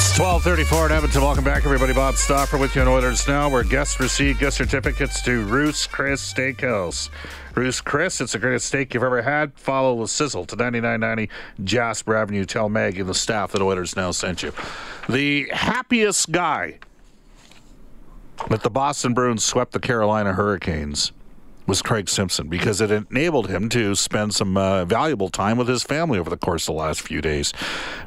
It's 1234 in Edmonton. Welcome back, everybody. Bob Stauffer with you on Oilers Now, where guests receive gift certificates to Ruth's Chris Steakhouse. Ruth's Chris, it's the greatest steak you've ever had. Follow the sizzle to 9990 Jasper Avenue. Tell Meg and the staff that Oilers Now sent you. The happiest guy that the Boston Bruins swept the Carolina Hurricanes was Craig Simpson because it enabled him to spend some uh, valuable time with his family over the course of the last few days.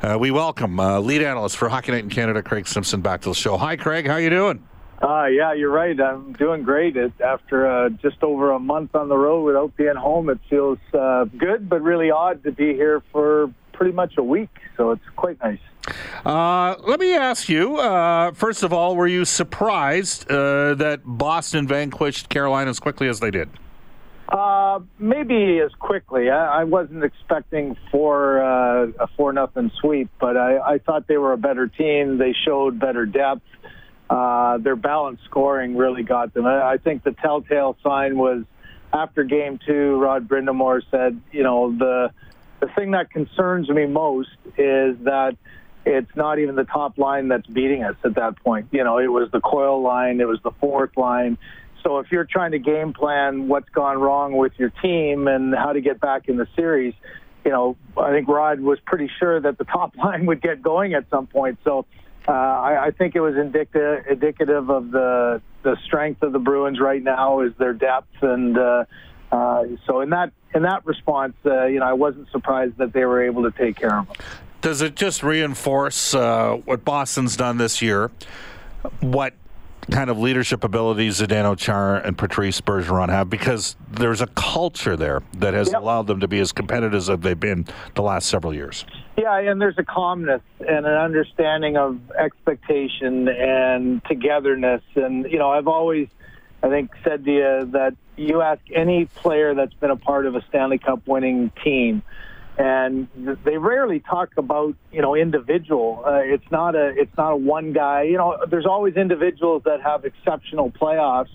Uh, we welcome uh, lead analyst for Hockey Night in Canada, Craig Simpson, back to the show. Hi, Craig. How are you doing? Uh, yeah, you're right. I'm doing great. It, after uh, just over a month on the road without being home, it feels uh, good, but really odd to be here for pretty much a week. So it's quite nice. Uh, let me ask you, uh, first of all, were you surprised uh, that Boston vanquished Carolina as quickly as they did? Uh, maybe as quickly. I, I wasn't expecting for uh, a four nothing sweep, but I, I thought they were a better team. They showed better depth. Uh, their balanced scoring really got them. I, I think the telltale sign was after game two. Rod Brind'Amour said, "You know, the the thing that concerns me most is that." it's not even the top line that's beating us at that point. You know, it was the coil line, it was the fourth line. So if you're trying to game plan what's gone wrong with your team and how to get back in the series, you know, I think Rod was pretty sure that the top line would get going at some point. So uh, I, I think it was indicative indicative of the the strength of the Bruins right now is their depth and. Uh, uh, so in that in that response, uh, you know, I wasn't surprised that they were able to take care of them. Does it just reinforce uh, what Boston's done this year? What kind of leadership abilities Zdeno Chara and Patrice Bergeron have? Because there's a culture there that has yep. allowed them to be as competitive as they've been the last several years. Yeah, and there's a calmness and an understanding of expectation and togetherness. And, you know, I've always, I think, said to you that you ask any player that's been a part of a Stanley Cup winning team, and they rarely talk about you know individual. Uh, it's not a it's not a one guy. You know, there's always individuals that have exceptional playoffs.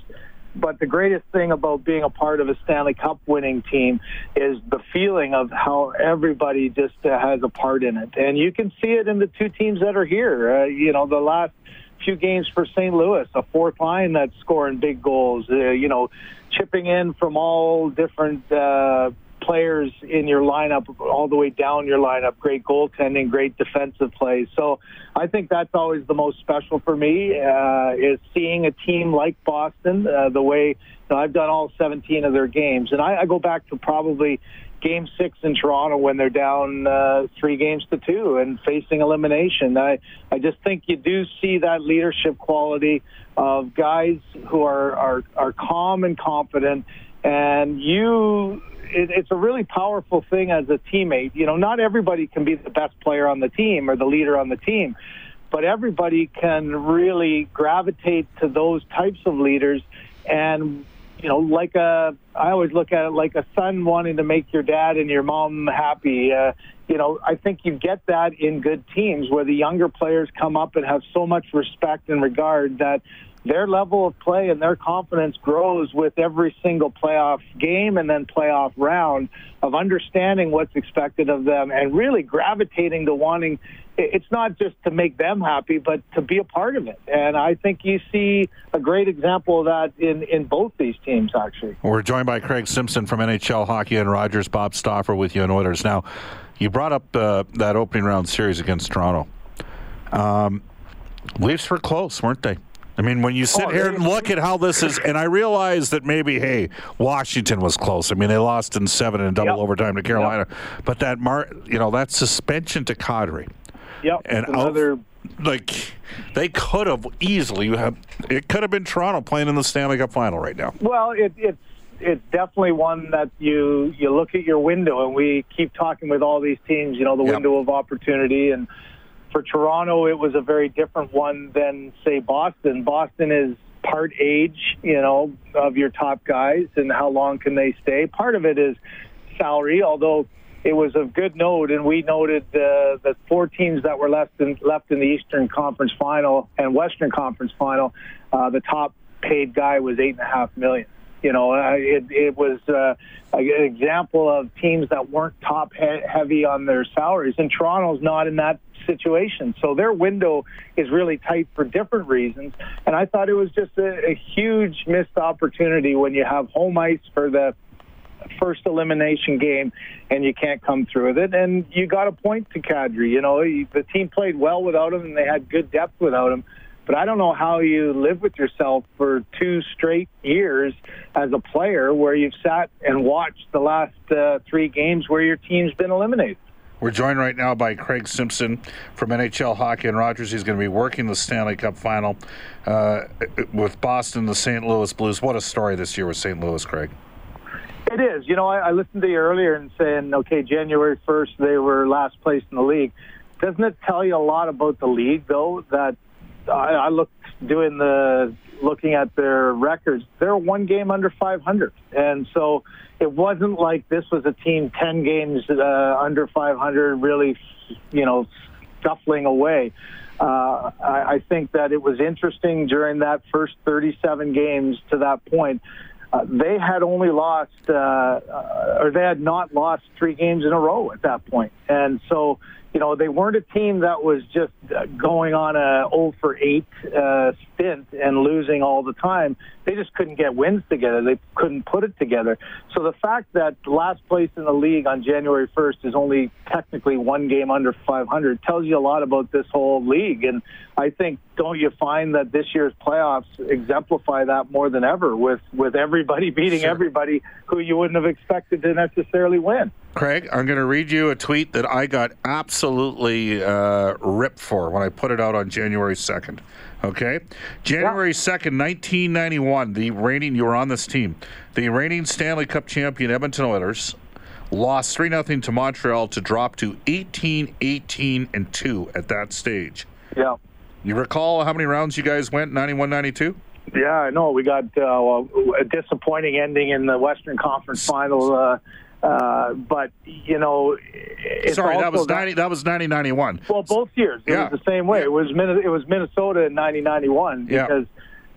But the greatest thing about being a part of a Stanley Cup winning team is the feeling of how everybody just uh, has a part in it, and you can see it in the two teams that are here. Uh, you know, the last few games for St. Louis, a fourth line that's scoring big goals. Uh, you know, chipping in from all different. Uh, players in your lineup all the way down your lineup. Great goaltending, great defensive plays. So I think that's always the most special for me uh, is seeing a team like Boston uh, the way you know, I've done all 17 of their games, and I, I go back to probably game six in Toronto when they're down uh, three games to two and facing elimination. I, I just think you do see that leadership quality of guys who are, are, are calm and confident and you it, it's a really powerful thing as a teammate. You know, not everybody can be the best player on the team or the leader on the team, but everybody can really gravitate to those types of leaders. And you know, like a, I always look at it like a son wanting to make your dad and your mom happy. Uh, you know, I think you get that in good teams where the younger players come up and have so much respect and regard that their level of play and their confidence grows with every single playoff game and then playoff round of understanding what's expected of them and really gravitating to wanting it's not just to make them happy but to be a part of it. And i think you see a great example of that in in both these teams actually. We're joined by craig simpson from nhl hockey and rogers bob stauffer with you and oilers now you brought up uh, that opening round series against toronto. Um, Leafs were close, weren't they? I mean, when you oh, sit oh, here and look at how this is, and I realize that maybe, hey, Washington was close. I mean, they lost in seven in double yep. overtime to Carolina, yep. but that mar, you know, that suspension to Kadri. Yep. And another. Out, like they could have easily have it could have been Toronto playing in the Stanley Cup final right now. Well, it, it's it's definitely one that you you look at your window, and we keep talking with all these teams. You know, the Yep. window of opportunity, and for Toronto, it was a very different one than say Boston. Boston is part age, you know, of your top guys, and how long can they stay? Part of it is salary, although it was of good note, and we noted uh, that four teams that were left in, left in the Eastern Conference Final and Western Conference Final, uh, the top paid guy was eight and a half million. You know, it, it was uh, an example of teams that weren't top he- heavy on their salaries, and Toronto's not in that situation. So their window is really tight for different reasons. And I thought it was just a, a huge missed opportunity when you have home ice for the first elimination game and you can't come through with it. And you got a point to Kadri. You know, he- the team played well without him and they had good depth without him. But I don't know how you live with yourself for two straight years as a player where you've sat and watched the last uh, three games where your team's been eliminated. We're joined right now by Craig Simpson from NHL Hockey and Rogers. He's going to be working the Stanley Cup final uh, with Boston, the St. Louis Blues. What a story this year with St. Louis, Craig. It is. You know, I, I listened to you earlier and saying, okay, January 1st, they were last place in the league. Doesn't it tell you a lot about the league, though, that I, I looked doing the looking at their records. They're one game under 500, and so it wasn't like this was a team 10 games uh, under 500, really, you know, scuffling away. Uh, I, I think that it was interesting during that first 37 games to that point. Uh, they had only lost, uh, uh, or they had not lost three games in a row at that point, and so you know they weren't a team that was just uh, going on a 0 for 8 uh, stint and losing all the time. They just couldn't get wins together. They couldn't put it together. So the fact that last place in the league on January 1st is only technically one game under 500 tells you a lot about this whole league. And I think don't you find that this year's playoffs exemplify that more than ever with with everybody beating Sure. everybody who you wouldn't have expected to necessarily win. Craig, I'm going to read you a tweet that I got absolutely uh, ripped for when I put it out on January 2nd. Okay? January 2nd, 1991, the reigning, you were on this team, the reigning Stanley Cup champion Edmonton Oilers lost 3 0 to Montreal to drop to 18 18 and 2 at that stage. Yeah. You recall how many rounds you guys went, 91 92? Yeah, I know. We got uh, a disappointing ending in the Western Conference Final, uh, uh, but you know, it's Sorry, that was 90, that was 90 91. Well, both years it Yeah. was the same way. Yeah. It was it was Minnesota in 90-91 Yeah. because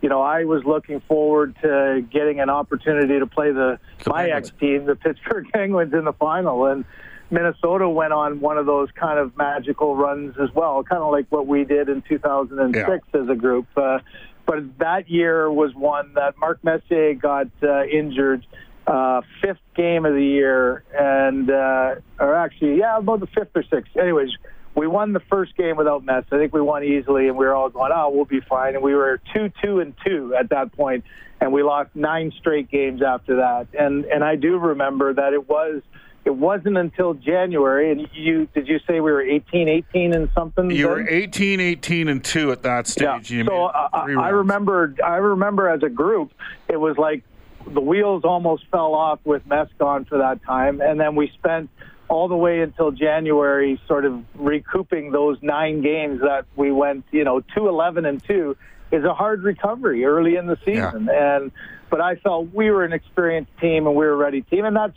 you know I was looking forward to getting an opportunity to play the, The my ex team, the Pittsburgh Penguins, in the final, and Minnesota went on one of those kind of magical runs as well, kind of like what we did in 2006 as a group. Uh, but that year was one that Mark Messier got uh, injured. Uh, fifth game of the year, and uh, or actually, yeah, about the fifth or sixth. Anyways, we won the first game without Mess. I think we won easily, and we were all going, "Oh, we'll be fine." And we were two, two, and two at that point, and we lost nine straight games after that. And and I do remember that it was. It wasn't until January, and you did you say we were 18, 18 and something? You then? were 18 18 and 2 at that stage. Yeah. You So uh, I rounds. remember, I remember as a group, it was like the wheels almost fell off with Mess gone for that time, and then we spent all the way until January, sort of recouping those nine games that we went, you know, two eleven and two is a hard recovery early in the season, and. But I felt we were an experienced team and we were a ready team, and that's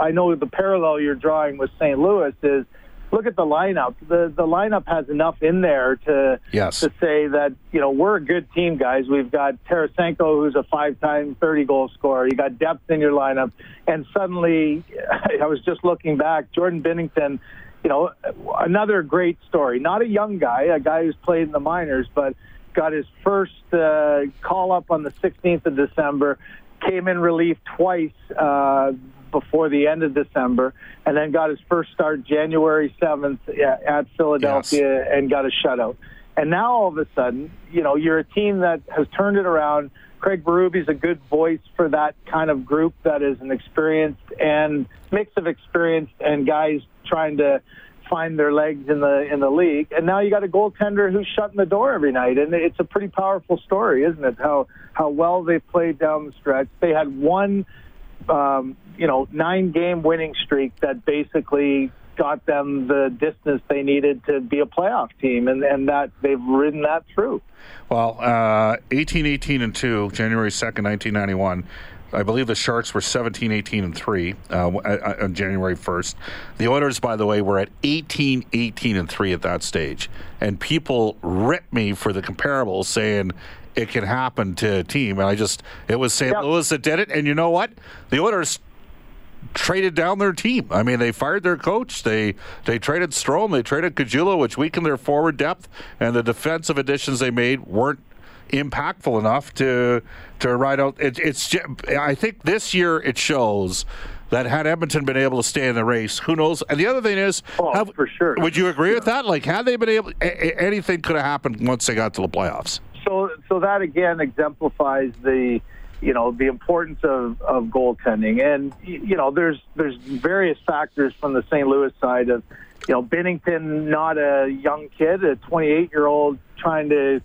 I know the parallel you're drawing with St. Louis is look at the lineup. The the lineup has enough in there to Yes. to say that you know we're a good team, guys. We've got Tarasenko, who's a five-time 30-goal scorer. You got depth in your lineup, and suddenly, I was just looking back. Jordan Binnington, you know, another great story. Not a young guy, a guy who's played in the minors, but got his first uh, call up on the 16th of December. Came in relief twice uh, before the end of December, and then got his first start January 7th at Philadelphia and got a shutout. And now all of a sudden, you know, you're a team that has turned it around. Craig Berube's a good voice for that kind of group that is an experienced and mix of experienced and guys trying to find their legs in the in the league. And now you got a goaltender who's shutting the door every night, and it's a pretty powerful story, isn't it? How how well they played down the stretch. They had one um, you know, nine game winning streak that basically got them the distance they needed to be a playoff team, and, and that they've ridden that through. Well, uh, 18, 18, and 2, January 2nd, 1991. I believe the Sharks were 17, 18, and 3 uh, on January 1st. The Oilers, by the way, were at 18, 18, and 3 at that stage. And people ripped me for the comparables saying it can happen to a team. And I just, it was St. Yep. Louis that did it. And you know what? The Oilers traded down their team. I mean, they fired their coach. They they traded Strome. They traded Caggiula, which weakened their forward depth. And the defensive additions they made weren't impactful enough to to ride out. It, it's I think this year it shows that had Edmonton been able to stay in the race, who knows? And the other thing is, oh, have, for sure. Would you agree with that? Like, had they been able, anything could have happened once they got to the playoffs. So, that again exemplifies the, you know, the importance of, of goaltending. And you know, there's there's various factors from the St. Louis side of, you know, Binnington, not a young kid, a 28 year old trying to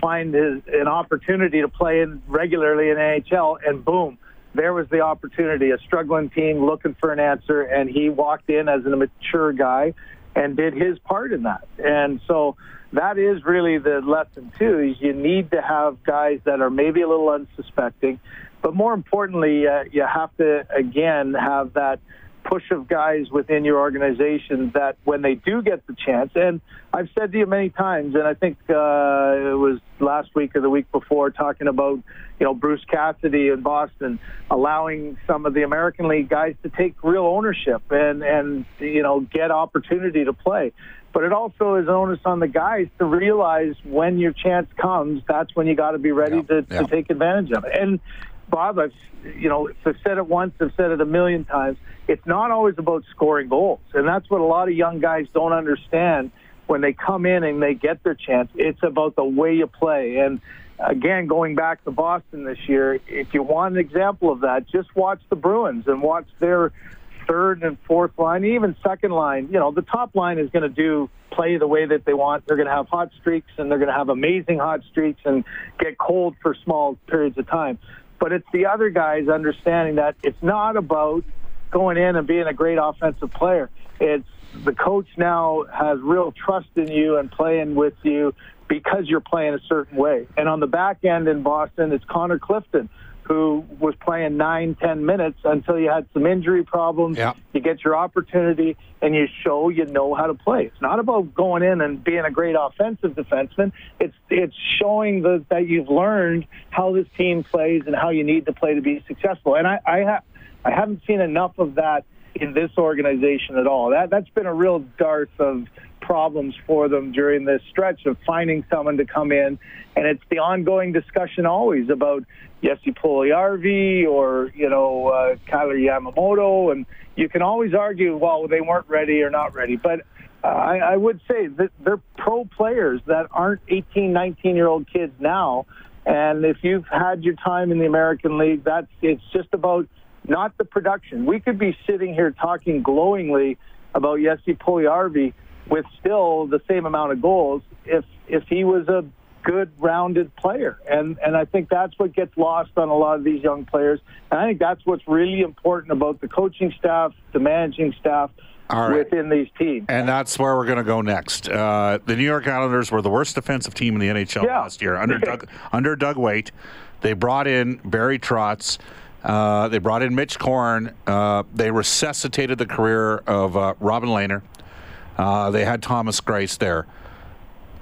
find his an opportunity to play in regularly in NHL, and boom, there was the opportunity. A struggling team looking for an answer, and he walked in as a mature guy and did his part in that. And so that is really the lesson too. Is you need to have guys that are maybe a little unsuspecting, but more importantly, uh, you have to again have that push of guys within your organization that when they do get the chance, and I've said to you many times, and I think uh, it was last week or the week before, talking about you know Bruce Cassidy in Boston allowing some of the American League guys to take real ownership and and you know get opportunity to play. But it also is onus on the guys to realize when your chance comes, that's when you got to be ready yeah, to, yeah. to take advantage of it. And Bob, I've you know, I've said it once, I've said it a million times. It's not always about scoring goals, and that's what a lot of young guys don't understand when they come in and they get their chance. It's about the way you play. And again, going back to Boston this year, if you want an example of that, just watch the Bruins and watch their third and fourth line, even second line. You know, the top line is going to do play the way that they want. They're going to have hot streaks and they're going to have amazing hot streaks and get cold for small periods of time. But it's the other guys understanding that it's not about going in and being a great offensive player. It's the coach now has real trust in you and playing with you because you're playing a certain way. And on the back end in Boston, it's Connor Clifton who was playing nine, ten minutes until you had some injury problems. Yeah. You get your opportunity and you show you know how to play. It's not about going in and being a great offensive defenseman. It's it's showing the, that you've learned how this team plays and how you need to play to be successful. And I I, ha- I haven't seen enough of that in this organization at all. That that's been a real dearth of problems for them during this stretch of finding someone to come in. And it's the ongoing discussion always about Jesse Puljujarvi or, you know, uh, Kailer Yamamoto. And you can always argue, well, they weren't ready or not ready. But uh, I, I would say that they're pro players that aren't 18, 19 year old kids now. And if you've had your time in the American League, that's it's just about not the production. We could be sitting here talking glowingly about Jesse Puljujarvi with still the same amount of goals if if he was a good rounded player. And and I think that's what gets lost on a lot of these young players. And I think that's what's really important about the coaching staff the managing staff within these teams. And that's where we're going to go next. Uh, the New York Islanders were the worst defensive team in the NHL yeah. last year under Doug, under Doug Weight they brought in Barry Trotz uh, they brought in Mitch Korn. Uh, they resuscitated the career of uh, Robin Lehner. Uh, they had Thomas Greiss there.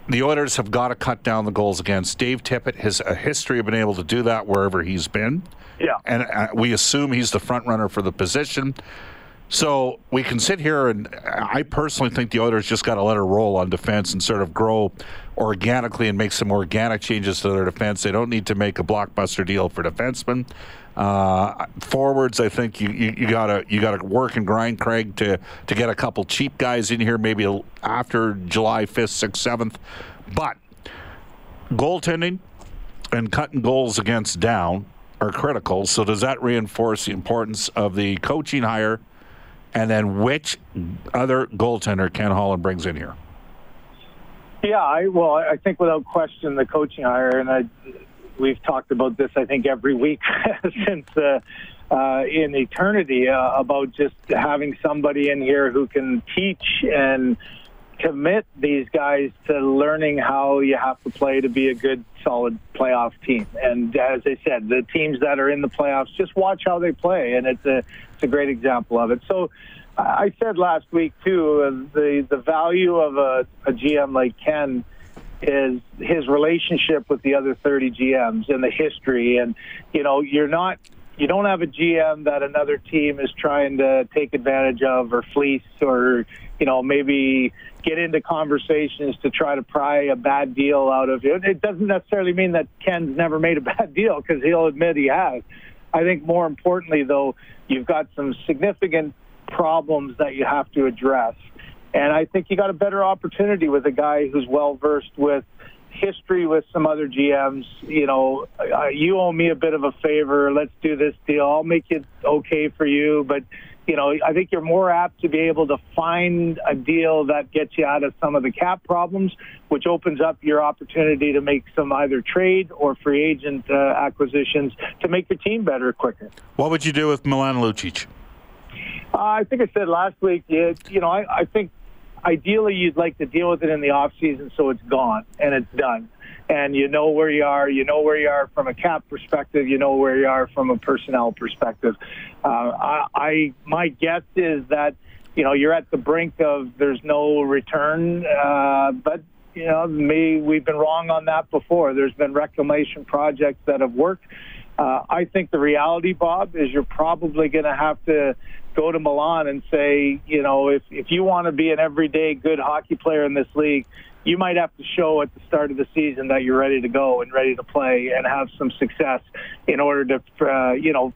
The Oilers have got to cut down the goals against. Dave Tippett has a history of being able to do that wherever he's been. Yeah. And uh, we assume he's the front runner for the position. So we can sit here, and I personally think the Oilers just got to let her roll on defense and sort of grow organically and make some organic changes to their defense. They don't need to make a blockbuster deal for defensemen. Uh, forwards, I think you, you, you, gotta you gotta work and grind, Craig, to to get a couple cheap guys in here, maybe after July fifth, sixth, seventh. But goaltending and cutting goals against down are critical. So does that reinforce the importance of the coaching hire, and then which other goaltender Ken Holland brings in here? Yeah, I, well, I think without question the coaching hire, and I we've talked about this, I think, every week since uh, uh, in eternity uh, about just having somebody in here who can teach and commit these guys to learning how you have to play to be a good, solid playoff team. And as I said, the teams that are in the playoffs, just watch how they play, and it's a it's a great example of it. So. I said last week too, uh, the the value of a, a GM like Ken is his relationship with the other 30 GMs and the history. And, you know, you're not, you don't have a GM that another team is trying to take advantage of or fleece or, you know, maybe get into conversations to try to pry a bad deal out of you. It doesn't necessarily mean that Ken's never made a bad deal because he'll admit he has. I think more importantly, though, you've got some significant problems that you have to address. And I think you got a better opportunity with a guy who's well versed with history with some other GMs. You know, uh, you owe me a bit of a favor. Let's do this deal. I'll make it okay for you. But, you know, I think you're more apt to be able to find a deal that gets you out of some of the cap problems, which opens up your opportunity to make some either trade or free agent uh, acquisitions to make your team better quicker. What would you do with Milan Lucic? Uh, I think I said last week, you, you know, I, I think ideally you'd like to deal with it in the off season so it's gone and it's done. And you know where you are. You know where you are from a cap perspective. You know where you are from a personnel perspective. Uh, I, I my guess is that you know you're at the brink of there's no return uh, but you know me we've been wrong on that before. There's been reclamation projects that have worked uh, I think the reality, Bob, is you're probably going to have to go to Milan and say, you know, if, if you want to be an everyday good hockey player in this league, you might have to show at the start of the season that you're ready to go and ready to play and have some success in order to, uh, you know,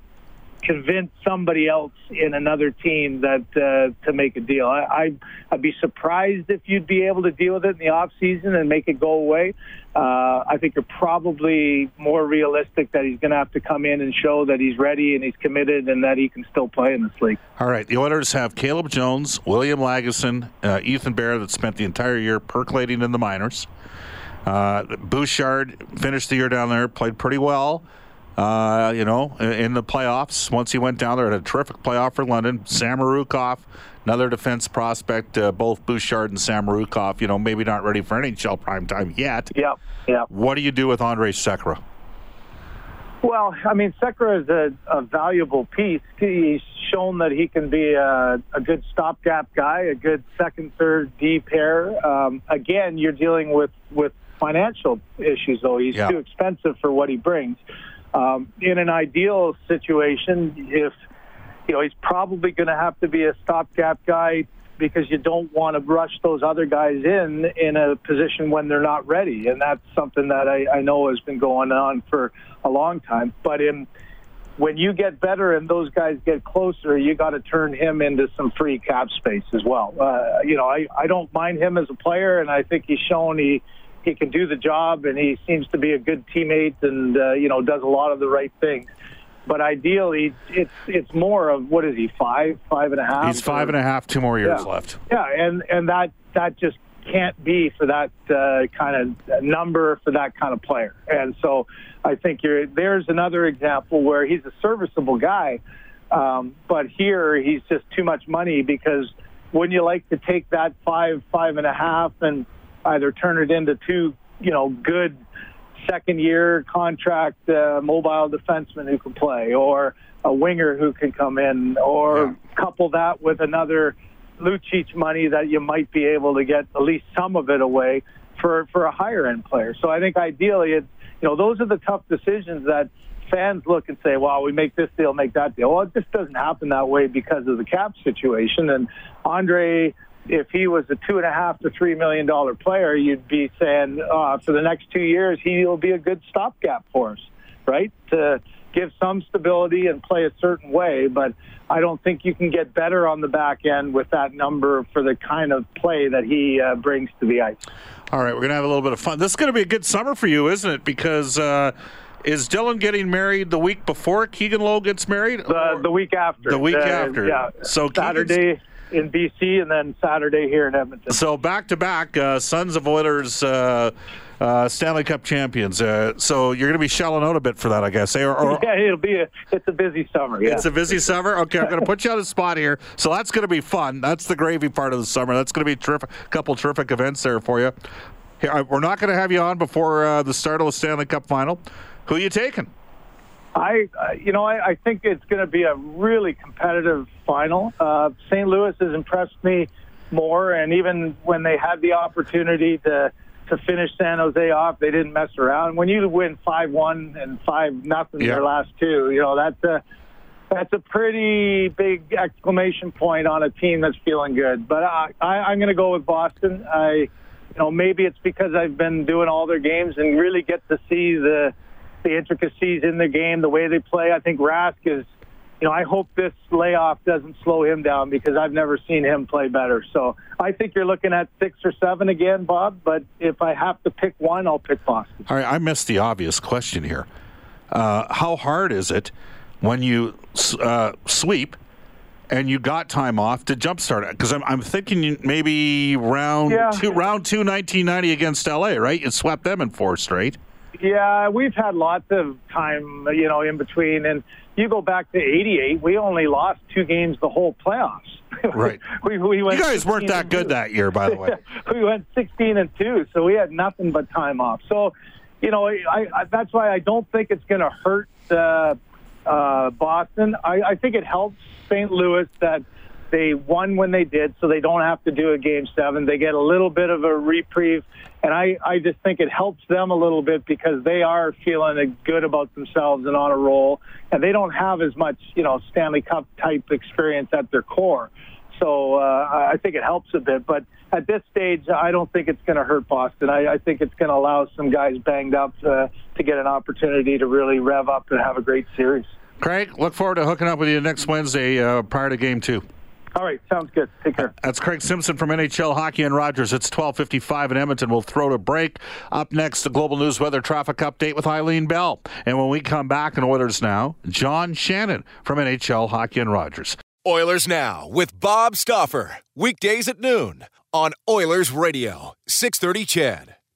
convince somebody else in another team that uh, to make a deal. I, I I'd be surprised if you'd be able to deal with it in the off season and make it go away. Uh, I think you're probably more realistic that he's going to have to come in and show that he's ready and he's committed and that he can still play in this league. All right, the Oilers have Caleb Jones, William Lagesson, uh, Ethan Bear that spent the entire year percolating in the minors. Uh, Bouchard finished the year down there, played pretty well uh, you know, in the playoffs. Once he went down there, had a terrific playoff for London. Samorukov, another defense prospect, uh, both Bouchard and Samorukov, you know, maybe not ready for NHL prime time yet. Yeah, yeah. What do you do with Andre Sekera? Well, I mean, Sekera is a, a, valuable piece. He's shown that he can be a, a, good stopgap guy, a good second, third D pair. Um, again, you're dealing with, with financial issues, though. He's yeah. too expensive for what he brings. Um, in an ideal situation, if you know, he's probably going to have to be a stopgap guy because you don't want to rush those other guys in in a position when they're not ready, and that's something that I, I know has been going on for a long time. But in when you get better and those guys get closer, you got to turn him into some free cap space as well. Uh, you know, I, I don't mind him as a player, and I think he's shown he he can do the job, and he seems to be a good teammate, and uh, you know does a lot of the right things. But ideally, it's it's more of what is he five five and a half? He's five and a half, two more years yeah. left. Yeah, and and that that just can't be for that uh, kind of number for that kind of player. And so I think you're, there's another example where he's a serviceable guy, um, but here he's just too much money because wouldn't you like to take that five five and a half and either turn it into two, you know, good second year contract uh, mobile defenseman who can play, or a winger who can come in, or yeah. couple that with another Lucic money that you might be able to get at least some of it away for for a higher end player. So I think ideally, it you know, those are the tough decisions that fans look and say, "Well, we make this deal, make that deal." Well, it just doesn't happen that way because of the cap situation. And Andre if he was a two and a half to three million dollar player, you'd be saying uh, for the next two years he'll be a good stopgap for us, right? To give some stability and play a certain way, but I don't think you can get better on the back end with that number for the kind of play that he uh, brings to the ice. All right, we're gonna have a little bit of fun. This is gonna be a good summer for you, isn't it? Because. Uh, is Dylan getting married the week before Keegan Lowe gets married? The, the week after. The week after. Yeah. So Saturday. In BC, and then Saturday here in Edmonton. So back to back, uh, Sons of Oilers. Uh, uh, Stanley Cup champions. Uh, so you're going to be shelling out a bit for that, I guess. Eh? Or, or, yeah, it'll be a it's a busy summer. Yeah. It's a busy summer. Okay, I'm going to put you on the spot here. So that's going to be fun. That's the gravy part of the summer. That's going to be terrific. A couple terrific events there for you. Here, we're not going to have you on before uh, the start of the Stanley Cup final. Who are you taking? I, uh, you know, I, I think it's going to be a really competitive final. Uh, St. Louis has impressed me more, and even when they had the opportunity to to finish San Jose off, they didn't mess around. When you win five one and five nothing Yeah. their last two, you know that's a that's a pretty big exclamation point on a team that's feeling good. But I, I, I'm going to go with Boston. I, you know, maybe it's because I've been doing all their games and really get to see the the intricacies in the game, the way they play. I think Rask is, you know, I hope this layoff doesn't slow him down because I've never seen him play better. So I think you're looking at six or seven again, Bob. But if I have to pick one, I'll pick Boston. All right, I missed the obvious question here. Uh, how hard is it when you uh, sweep and you got time off to jumpstart it? Because I'm, I'm thinking maybe round Yeah. two, round two, 1990 against LA, right? You swept them in four straight. Yeah, we've had lots of time, you know, in between. And you go back to '88, we only lost two games the whole playoffs. Right. we, we went You guys weren't that good two. that year, by the way. we went 16 and two, so we had nothing but time off. So, you know, I, I that's why I don't think it's going to hurt uh, uh, Boston. I, I think it helps St. Louis that they won when they did, so they don't have to do a game seven. They get a little bit of a reprieve, and I, I just think it helps them a little bit because they are feeling good about themselves and on a roll, and they don't have as much, you know, Stanley Cup type experience at their core. So uh, I think it helps a bit, but at this stage, I don't think it's going to hurt Boston. I, I think it's going to allow some guys banged up uh, to get an opportunity to really rev up and have a great series. Craig, look forward to hooking up with you next Wednesday uh, prior to game two. All right, sounds good. Take care. That's Craig Simpson from NHL Hockey and Rogers. It's 12:55 in Edmonton. We'll throw to break. Up next, the Global News Weather Traffic Update with Eileen Bell. And when we come back in Oilers Now, John Shannon from NHL Hockey and Rogers. Oilers Now with Bob Stauffer. Weekdays at noon on Oilers Radio, 630 CHED.